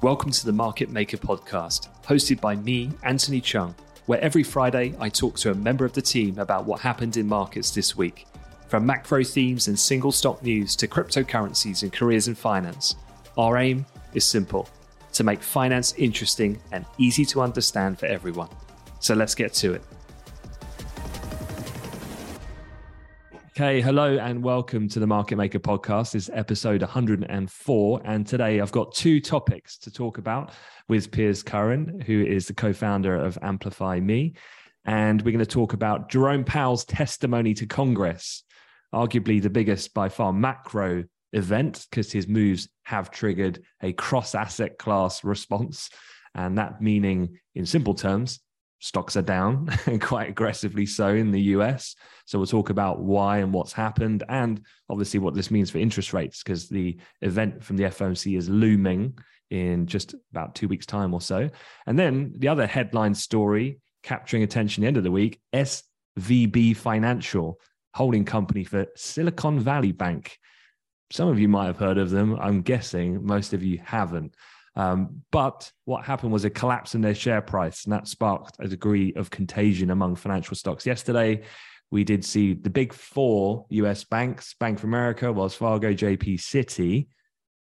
Welcome to the Market Maker podcast, hosted by me, Anthony Cheung, where every Friday I talk to a member of the team about what happened in markets this week. From macro themes and single stock news to cryptocurrencies and careers in finance, our aim is simple to make finance interesting and easy to understand for everyone. So let's get to it. Okay, hello and welcome to the Market Maker podcast. This is episode 104. And today I've got two topics to talk about with Piers Curran, who is the co founder of Amplify Me. And we're going to talk about Jerome Powell's testimony to Congress, arguably the biggest by far macro event, because his moves have triggered a cross asset class response. And that meaning, in simple terms, stocks are down quite aggressively so in the US. So we'll talk about why and what's happened, and obviously what this means for interest rates, because the event from the FOMC is looming in just about two weeks' time or so. And then the other headline story capturing attention the end of the week SVB Financial, holding company for Silicon Valley Bank. Some of you might have heard of them. I'm guessing most of you haven't. Um, but what happened was a collapse in their share price, and that sparked a degree of contagion among financial stocks. Yesterday, we did see the big four US banks, Bank of America, Wells Fargo, JP Citi,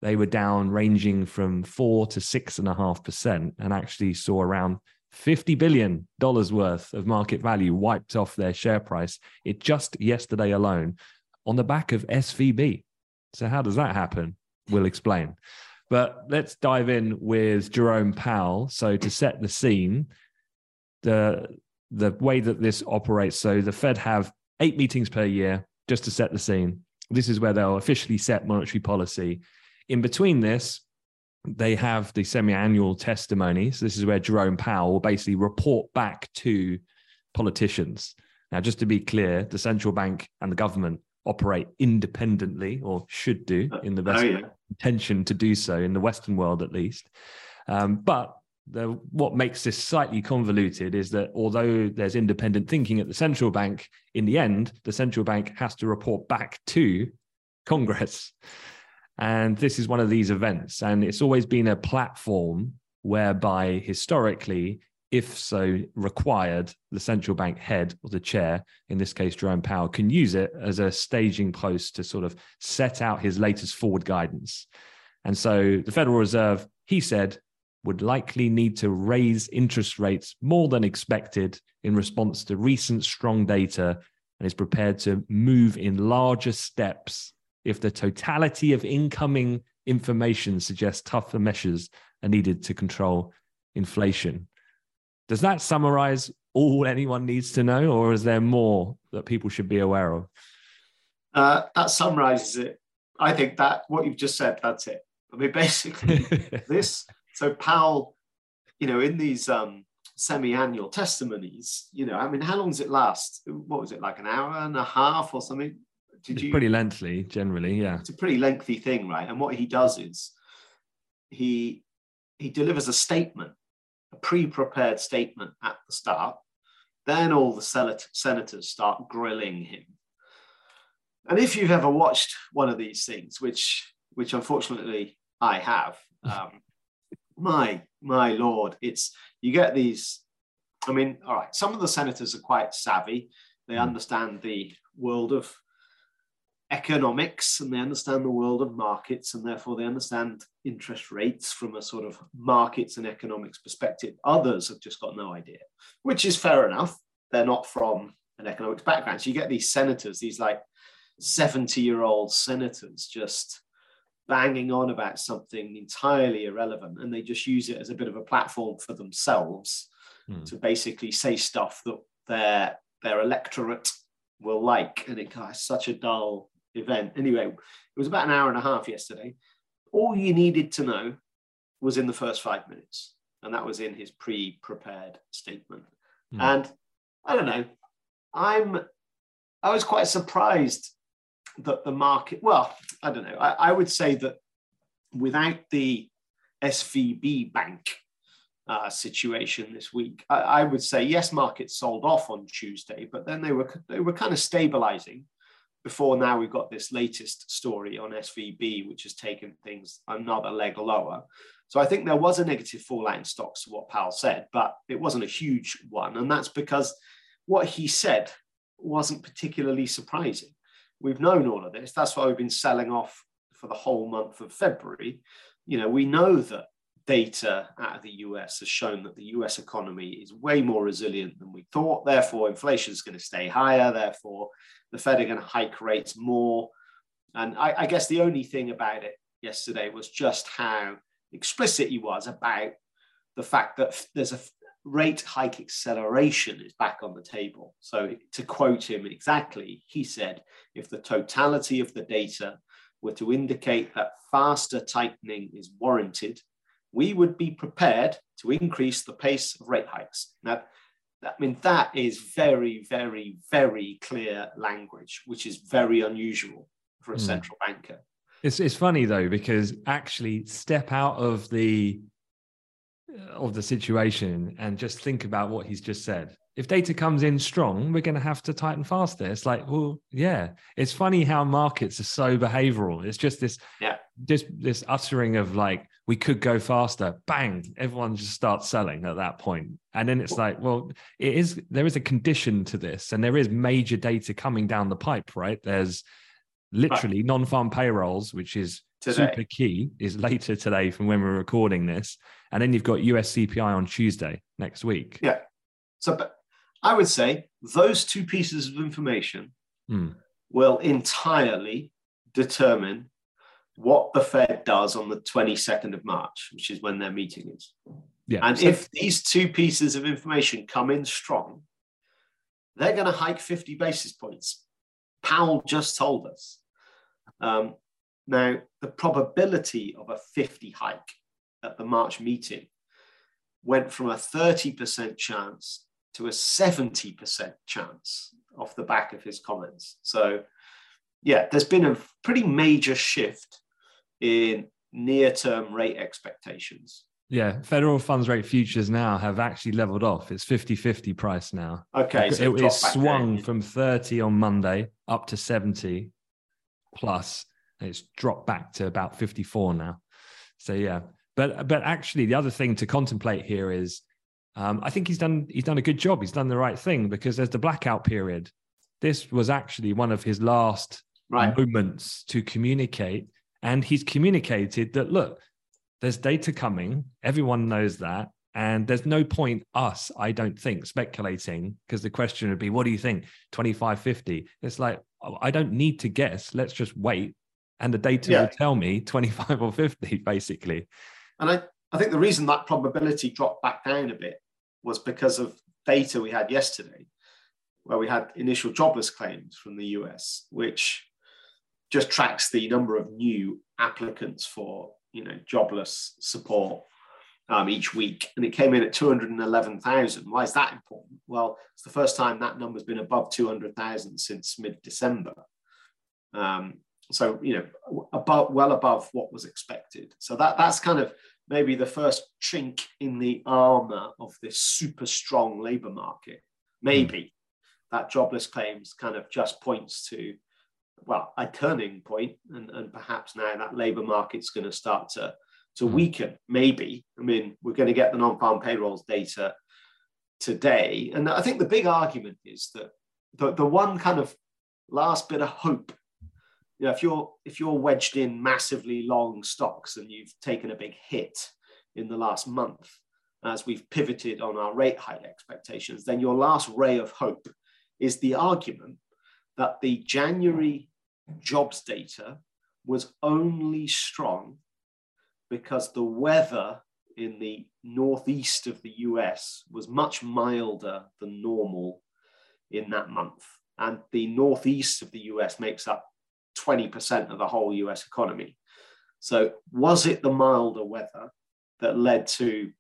they were down ranging from four to six and a half percent and actually saw around $50 billion worth of market value wiped off their share price. It just yesterday alone on the back of SVB. So, how does that happen? We'll explain. But let's dive in with Jerome Powell. So to set the scene, the the way that this operates. So the Fed have eight meetings per year just to set the scene. This is where they'll officially set monetary policy. In between this, they have the semi-annual testimonies. This is where Jerome Powell will basically report back to politicians. Now, just to be clear, the central bank and the government operate independently or should do uh, in the best oh, yeah. intention to do so in the Western world, at least. Um, but the, what makes this slightly convoluted is that although there's independent thinking at the central bank, in the end, the central bank has to report back to Congress. And this is one of these events. And it's always been a platform whereby historically if so required, the central bank head or the chair, in this case, Jerome Powell, can use it as a staging post to sort of set out his latest forward guidance. And so the Federal Reserve, he said, would likely need to raise interest rates more than expected in response to recent strong data and is prepared to move in larger steps if the totality of incoming information suggests tougher measures are needed to control inflation. Does that summarize all anyone needs to know, or is there more that people should be aware of? Uh, that summarizes it. I think that what you've just said, that's it. I mean, basically, this. So Powell, you know, in these um, semi-annual testimonies, you know, I mean, how long does it last? What was it like an hour and a half or something? Did it's you? Pretty lengthy, generally, yeah. It's a pretty lengthy thing, right? And what he does is he he delivers a statement a pre-prepared statement at the start. Then all the senators start grilling him. And if you've ever watched one of these things, which which unfortunately I have, um, my my lord, it's you get these. I mean, all right, some of the senators are quite savvy. They hmm. understand the world of economics and they understand the world of markets and therefore they understand interest rates from a sort of markets and economics perspective. Others have just got no idea, which is fair enough. They're not from an economics background. So you get these senators, these like 70 year old senators just banging on about something entirely irrelevant and they just use it as a bit of a platform for themselves mm. to basically say stuff that their their electorate will like and it has such a dull event. Anyway, it was about an hour and a half yesterday. All you needed to know was in the first five minutes, and that was in his pre-prepared statement. Mm. And I don't know, I'm I was quite surprised that the market. Well, I don't know. I, I would say that without the SVB bank uh, situation this week, I, I, would say yes, markets sold off on Tuesday, but then they were they were kind of stabilizing before now, we've got this latest story on SVB, which has taken things another leg lower. So I think there was a negative fallout in stocks to what Powell said, but it wasn't a huge one. And that's because what he said wasn't particularly surprising. We've known all of this. That's why we've been selling off for the whole month of February. You know, we know that data out of the US has shown that the US economy is way more resilient than we thought. Therefore, inflation is going to stay higher. Therefore, the Fed are going to hike rates more. And I, I guess the only thing about it yesterday was just how explicit he was about the fact that there's a rate hike acceleration is back on the table. So, to quote him exactly, he said, if the totality of the data were to indicate that faster tightening is warranted, we would be prepared to increase the pace of rate hikes. Now, I mean, that is very, very, very clear language, which is very unusual for a mm. central banker. It's, it's funny though, because actually step out of the of the situation and just think about what he's just said. If data comes in strong, we're going to have to tighten faster. It's like, well, yeah. It's funny how markets are so behavioral. It's just this, yeah, just this uttering of like, we could go faster. Bang! Everyone just starts selling at that point, and then it's like, well, it is. There is a condition to this, and there is major data coming down the pipe. Right? There's literally right. non-farm payrolls, which is today. super key, is later today from when we're recording this and then you've got US CPI on Tuesday next week. Yeah. So but I would say those two pieces of information mm. will entirely determine what the Fed does on the 22nd of March, which is when their meeting is. Yeah. And so, if these two pieces of information come in strong, they're going to hike 50 basis points. Powell just told us. Um, now, the probability of a 50 hike at the March meeting went from a 30% chance to a 70% chance off the back of his comments. So, yeah, there's been a pretty major shift in near term rate expectations. Yeah, federal funds rate futures now have actually leveled off. It's 50 50 price now. Okay. So it, it swung down. from 30 on Monday up to 70 plus. It's dropped back to about 54 now. So, yeah, but but actually, the other thing to contemplate here is, um, I think he's done he's done a good job. He's done the right thing because there's the blackout period. This was actually one of his last right. moments to communicate, and he's communicated that look, there's data coming. Everyone knows that. And there's no point us, I don't think, speculating because the question would be, what do you think? 25, 50. It's like, oh, I don't need to guess. Let's just wait. And the data yeah. will tell me 25 or 50, basically. And I, I think the reason that probability dropped back down a bit was because of data we had yesterday, where we had initial jobless claims from the US, which just tracks the number of new applicants for you know jobless support um, each week, and it came in at 211,000. Why is that important? Well, it's the first time that number's been above 200,000 since mid-December. Um, so you know, about well above what was expected. So that that's kind of maybe the first chink in the armor of this super strong labor market. Maybe mm. that jobless claims kind of just points to, well, a turning point, and, and perhaps now that labor market's going to start to, to mm. weaken. Maybe. I mean, we're going to get the non farm payrolls data today. And I think the big argument is that the, the one kind of last bit of hope you know, if you're if you're wedged in massively long stocks and you've taken a big hit in the last month as we've pivoted on our rate hike expectations, then your last ray of hope is the argument that the January jobs data was only strong because the weather in the northeast of the US was much milder than normal in that month. And the northeast of the US makes up 20% of the whole US economy. So, was it the milder weather that led to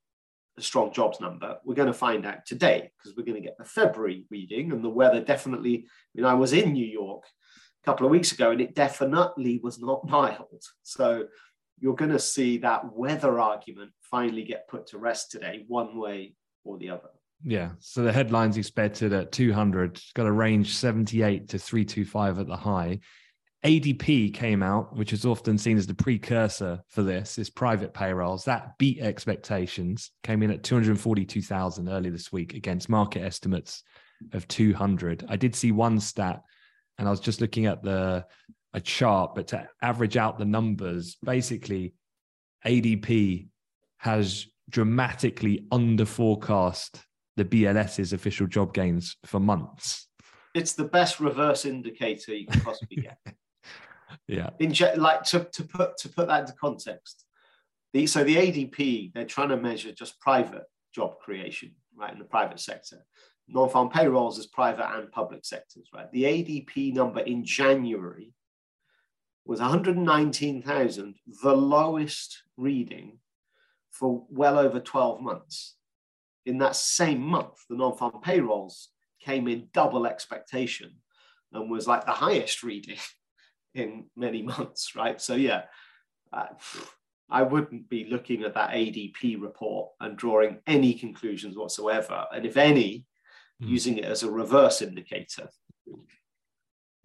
a strong jobs number? We're going to find out today because we're going to get the February reading, and the weather definitely. I mean, I was in New York couple of weeks ago, and it definitely was not mild. So, you're going to see that weather argument finally get put to rest today, one way or the other. Yeah. So the headlines expected at 200, got a range 78 to 325 at the high. ADP came out, which is often seen as the precursor for this, is private payrolls. That beat expectations, came in at 242,000 early this week against market estimates of 200. I did see one stat, and I was just looking at the a chart, but to average out the numbers, basically ADP has dramatically under forecast the BLS's official job gains for months. It's the best reverse indicator you can possibly get. yeah. In like to, to put to put that into context, the so the ADP they're trying to measure just private job creation, right, in the private sector. Non-farm payrolls as private and public sectors, right? The ADP number in January was 119,000, the lowest reading for well over 12 months. In that same month, the non-farm payrolls came in double expectation and was like the highest reading in many months, right? So yeah, uh, I wouldn't be looking at that ADP report and drawing any conclusions whatsoever, and if any, mm. using it as a reverse indicator.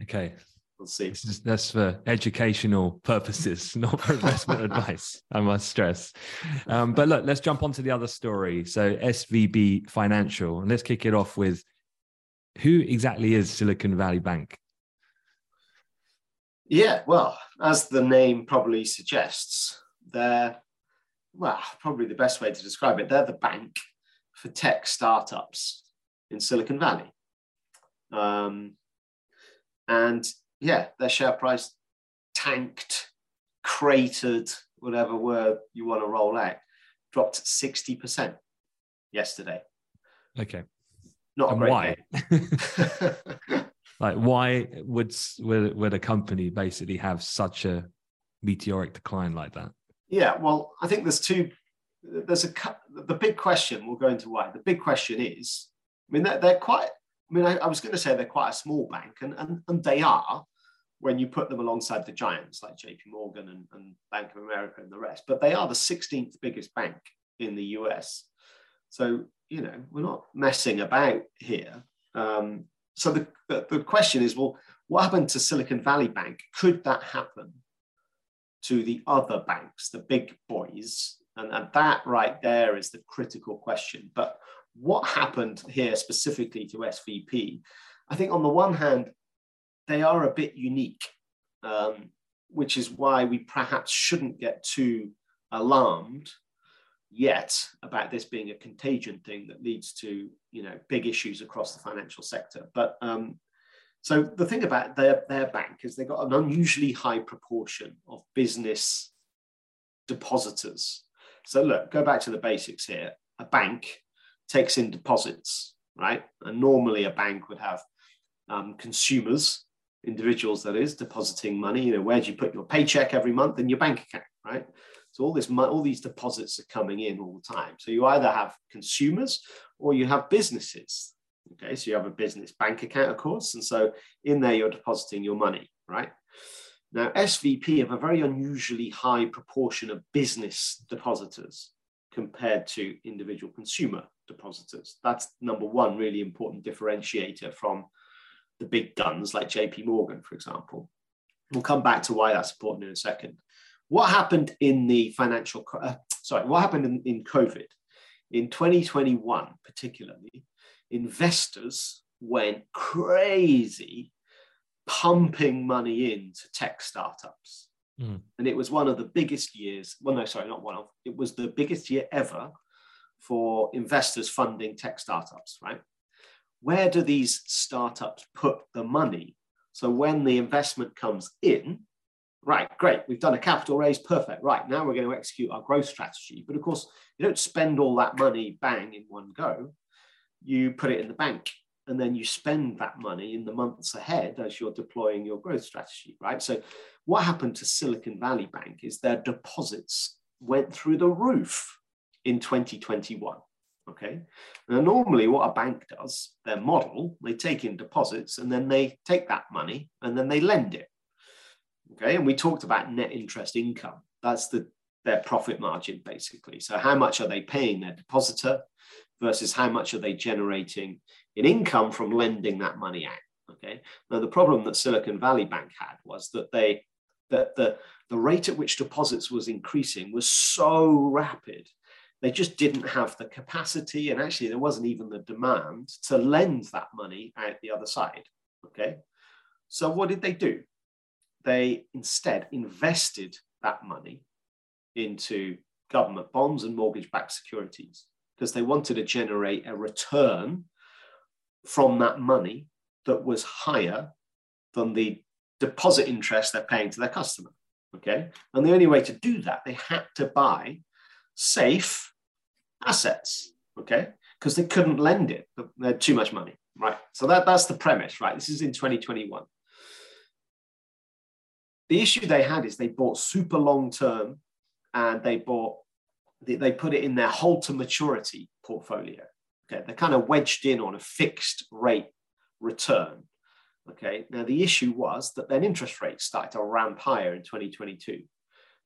Okay. We'll see. Is, that's for educational purposes, not for investment advice. I must stress. Um, but look, let's jump onto the other story. So SVB Financial, and let's kick it off with who exactly is Silicon Valley Bank? Yeah, well, as the name probably suggests, they're, well, probably the best way to describe it, they're the bank for tech startups in Silicon Valley. Um, and yeah, their share price tanked, cratered, whatever word you want to roll out, dropped 60% yesterday. Okay. Not and why? like why would, would would a company basically have such a meteoric decline like that? Yeah, well, I think there's two. There's a the big question. We'll go into why. The big question is, mean, they're, they're quite. I mean, I, I was going to say they're quite a small bank, and, and and they are when you put them alongside the giants like JP Morgan and, and Bank of America and the rest. But they are the 16th biggest bank in the US. So you know, we're not messing about here. Um, so the, the, the question is, well, what happened to Silicon Valley Bank? Could that happen to the other banks, the big boys? And, and that right there is the critical question. But what happened here specifically to SVB? I think on the one hand, they are a bit unique, um, which is why we perhaps shouldn't get too alarmed yet about this being a contagion thing that leads to you know big issues across the financial sector. But um, so the thing about their their bank is they've got an unusually high proportion of business depositors. So look, go back to the basics here. A bank takes in deposits, right? And normally a bank would have um, consumers, individuals that is, depositing money. You know, where do you put your paycheck every month in your bank account, right? So all this, all these deposits are coming in all the time. So you either have consumers or you have businesses. Okay, so you have a business bank account, of course, and so in there you're depositing your money, right? Now SVB have a very unusually high proportion of business depositors compared to individual consumer depositors. That's number one really important differentiator from the big guns like JP Morgan, for example. We'll come back to why that's important in a second. What happened in the financial, uh, sorry, what happened in, in COVID? In 2021, particularly, investors went crazy pumping money into tech startups. Mm. And it was one of the biggest years, well, no, sorry, not one of, it was the biggest year ever for investors funding tech startups, right? Where do these startups put the money? So when the investment comes in, right, great, we've done a capital raise, perfect. Right, now we're going to execute our growth strategy. But of course, you don't spend all that money bang in one go. You put it in the bank and then you spend that money in the months ahead as you're deploying your growth strategy, right? So, what happened to Silicon Valley Bank is their deposits went through the roof in 2021. Okay. Now, normally, what a bank does, their model, they take in deposits and then they take that money and then they lend it. Okay, and we talked about net interest income. That's the their profit margin, basically. So, how much are they paying their depositor versus how much are they generating in income from lending that money out? Okay. Now, the problem that Silicon Valley Bank had was that they that the, the rate at which deposits was increasing was so rapid they just didn't have the capacity and actually there wasn't even the demand to lend that money out the other side okay? So what did they do? They instead invested that money into government bonds and mortgage backed securities because they wanted to generate a return from that money that was higher than the deposit interest they're paying to their customer. Okay. And the only way to do that, they had to buy safe assets. Okay. Because they couldn't lend it, they had too much money. Right. So that, that's the premise, right? This is in 2021. The issue they had is they bought super long term and they bought, they, they put it in their hold to maturity portfolio. Okay. They're kind of wedged in on a fixed rate return. Okay, now the issue was that then interest rates started to ramp higher in 2022.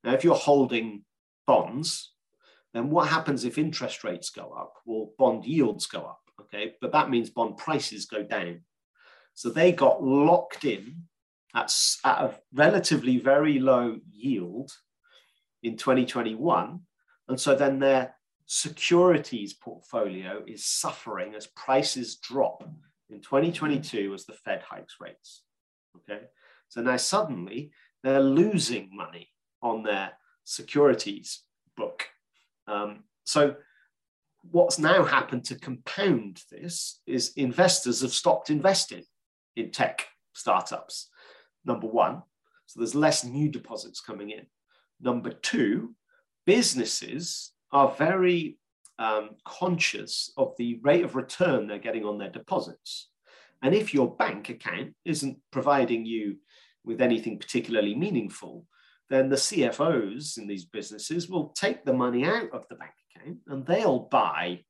Now, if you're holding bonds, then what happens if interest rates go up? Well, bond yields go up, okay, but that means bond prices go down. So they got locked in at, at a relatively very low yield in 2021. And so then their securities portfolio is suffering as prices drop in 2022 as the Fed hikes rates. Okay. So now suddenly they're losing money on their securities book. Um, so what's now happened to compound this is investors have stopped investing in tech startups. Number one, so there's less new deposits coming in. Number two, businesses are very um, conscious of the rate of return they're getting on their deposits. And if your bank account isn't providing you with anything particularly meaningful, then the CFOs in these businesses will take the money out of the bank account and they'll buy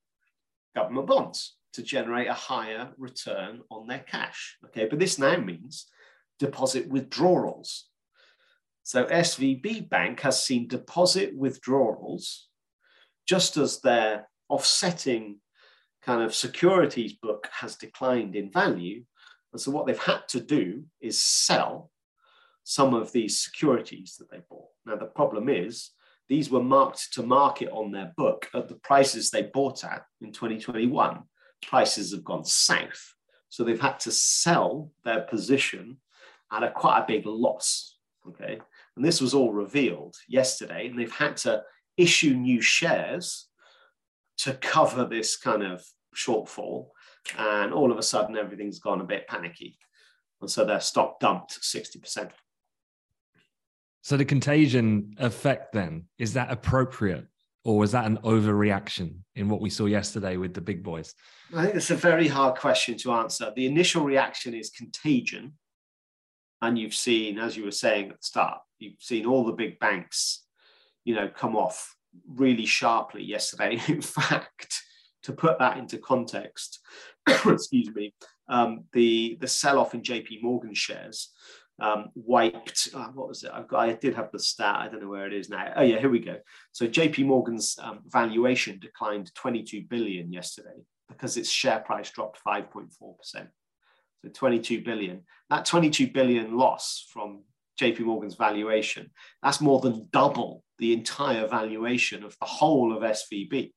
government bonds to generate a higher return on their cash. Okay, but this now means deposit withdrawals. So SVB Bank has seen deposit withdrawals just as their offsetting kind of securities book has declined in value. And so what they've had to do is sell some of these securities that they bought. Now, the problem is these were marked to market on their book at the prices they bought at in 2021. Prices have gone south. So they've had to sell their position at a quite a big loss. Okay. And this was all revealed yesterday, and they've had to issue new shares to cover this kind of shortfall. And all of a sudden, everything's gone a bit panicky. And so their stock dumped 60%. So the contagion effect then, is that appropriate? Or was that an overreaction in what we saw yesterday with the big boys? I think it's a very hard question to answer. The initial reaction is contagion. And you've seen, as you were saying at the start, you've seen all the big banks you know, come off really sharply yesterday. In fact, to put that into context, excuse me, um, the the sell off in J.P. Morgan shares um, wiped. Uh, what was it? I've got, I did have the stat. I don't know where it is now. Oh yeah, here we go. So J.P. Morgan's um, valuation declined 22 billion yesterday because its share price dropped 5.4 percent. So 22 billion. That 22 billion loss from JP Morgan's valuation, that's more than double the entire valuation of the whole of SVB.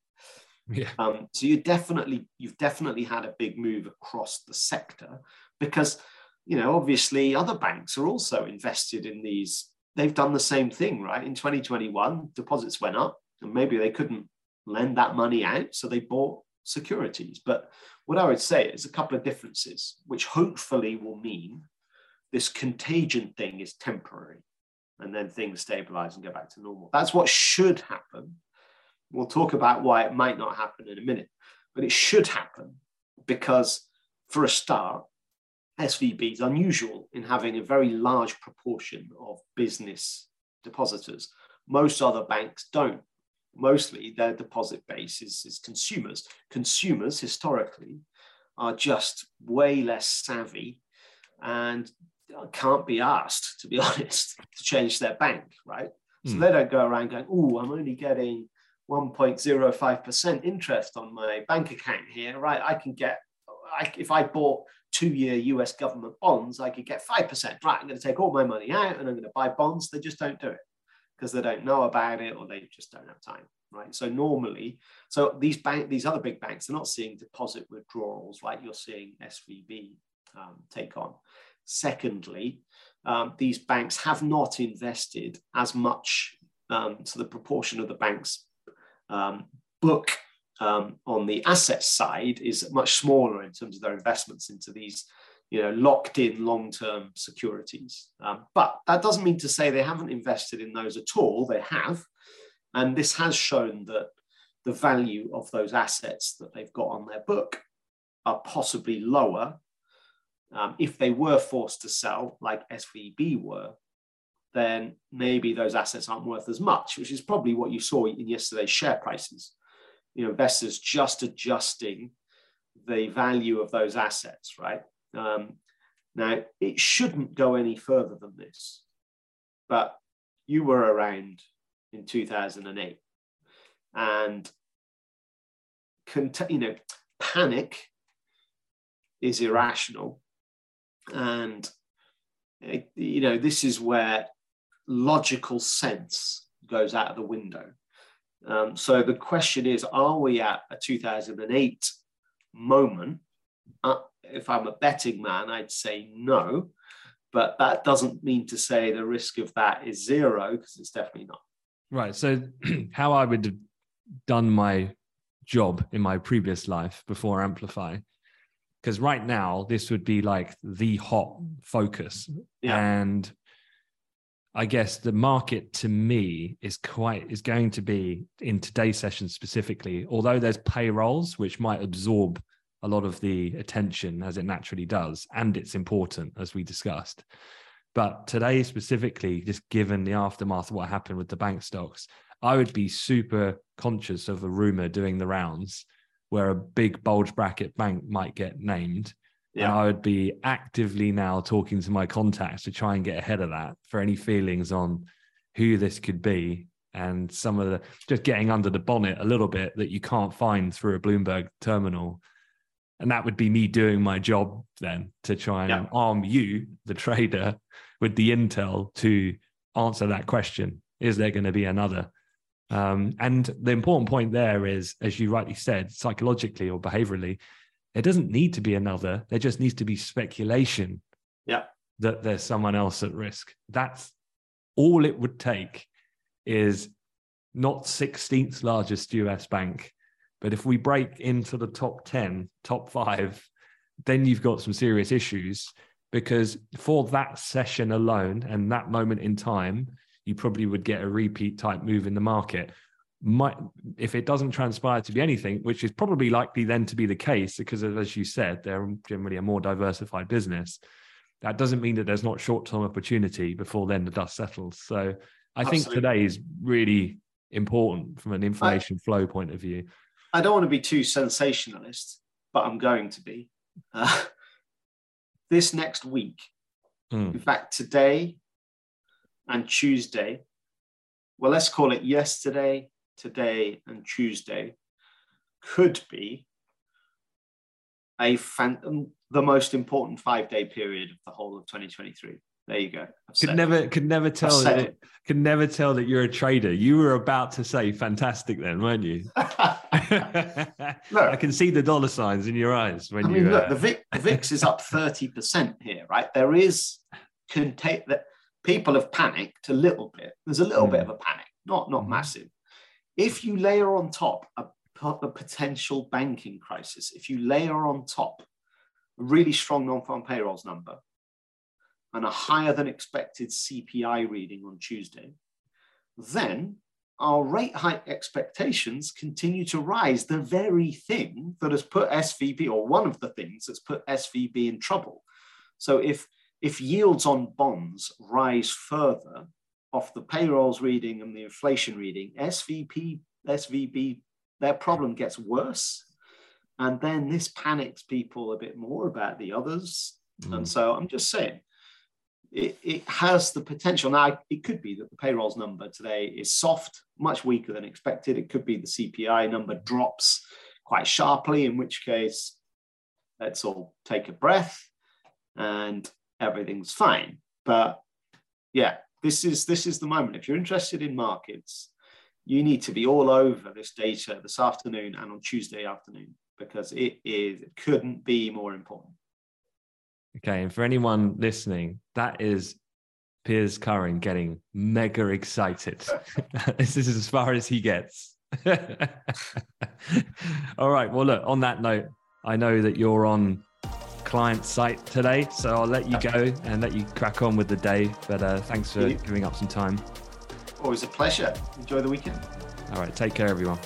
Yeah. Um, so you definitely you've definitely had a big move across the sector because you know obviously other banks are also invested in these. They've done the same thing, right? In 2021, deposits went up, and maybe they couldn't lend that money out, so they bought securities. But what I would say is a couple of differences, which hopefully will mean this contagion thing is temporary and then things stabilize and go back to normal. That's what should happen. We'll talk about why it might not happen in a minute, but it should happen because, for a start, SVB is unusual in having a very large proportion of business depositors. Most other banks don't. Mostly their deposit base is, is consumers. Consumers historically are just way less savvy and can't be asked, to be honest, to change their bank, right? So mm. they don't go around going, oh, I'm only getting 1.05% interest on my bank account here, right? I can get, I, if I bought two year US government bonds, I could get 5%. Right, I'm going to take all my money out and I'm going to buy bonds. They just don't do it because they don't know about it or they just don't have time. Right. So normally, so these bank, these other big banks, they're not seeing deposit withdrawals like you're seeing SVB um, take on. Secondly, um, these banks have not invested as much. Um, so the proportion of the bank's um, book um, on the asset side is much smaller in terms of their investments into these you know, locked in long-term securities. Um, but that doesn't mean to say they haven't invested in those at all. They have. And this has shown that the value of those assets that they've got on their book are possibly lower. Um, if they were forced to sell, like SVB were, then maybe those assets aren't worth as much, which is probably what you saw in yesterday's share prices. You know, investors just adjusting the value of those assets, right? Um, now, it shouldn't go any further than this, but you were around in 2008 and you know panic is irrational and you know this is where logical sense goes out of the window um, so the question is are we at a 2008 moment uh, if i'm a betting man i'd say no but that doesn't mean to say the risk of that is zero because it's definitely not Right. So, how I would have done my job in my previous life before Amplify, because right now this would be like the hot focus. Yeah. And I guess the market to me is quite is going to be in today's session specifically, although there's payrolls which might absorb a lot of the attention as it naturally does, and it's important as we discussed. But today, specifically, just given the aftermath of what happened with the bank stocks, I would be super conscious of a rumor doing the rounds where a big bulge bracket bank might get named. Yeah. And I would be actively now talking to my contacts to try and get ahead of that for any feelings on who this could be and some of the just getting under the bonnet a little bit that you can't find through a Bloomberg terminal and that would be me doing my job then to try and yeah. arm you, the trader, with the intel to answer that question. Is there going to be another? Um, and the important point there is, as you rightly said, psychologically or behaviorally, there doesn't need to be another. There just needs to be speculation yeah. that there's someone else at risk. That's all it would take is not 16th largest US bank, but if we break into the top 10, top five, then you've got some serious issues because for that session alone and that moment in time, you probably would get a repeat type move in the market. Might, if it doesn't transpire to be anything, which is probably likely then to be the case, because as you said, they're generally a more diversified business. That doesn't mean that there's not short term opportunity before then the dust settles. So I Absolutely. think today is really important from an information I, flow point of view. I don't want to be too sensationalist, but I'm going to be. Uh, this next week, mm. in fact, today and Tuesday, well, let's call it yesterday, today, and Tuesday, could be a fan- the most important five day period of the whole of 2023. There you go. Could never, it. could never tell that. It. Could never tell that you're a trader. You were about to say fantastic, then, weren't you? look, I can see the dollar signs in your eyes when I mean, you. Look, uh... the, VIX, the VIX is up thirty percent here, right? There is contain that people have panicked a little bit. There's a little mm. bit of a panic, not not mm. massive. If you layer on top a, a potential banking crisis, if you layer on top a really strong non-farm payrolls number and a higher than expected CPI reading on Tuesday, then our rate hike expectations continue to rise. The very thing that has put SVB, or one of the things that's put SVB in trouble. So if if yields on bonds rise further off the payrolls reading and the inflation reading, SVP, SVB, their problem gets worse. And then this panics people a bit more about the others. Mm. And so I'm just saying, it, it has the potential. Now, it could be that the payrolls number today is soft, much weaker than expected. It could be the CPI number drops quite sharply, in which case, let's all take a breath and everything's fine. But yeah, this is this is the moment. If you're interested in markets, you need to be all over this data this afternoon and on Tuesday afternoon because it is it couldn't be more important. Okay, and for anyone listening, that is Piers Curran getting mega excited. this is as far as he gets. All right. Well, look, on that note, I know that you're on client site today, so I'll let you go and let you crack on with the day. But uh, thanks for giving up some time. Always a pleasure. Enjoy the weekend. All right. Take care, everyone.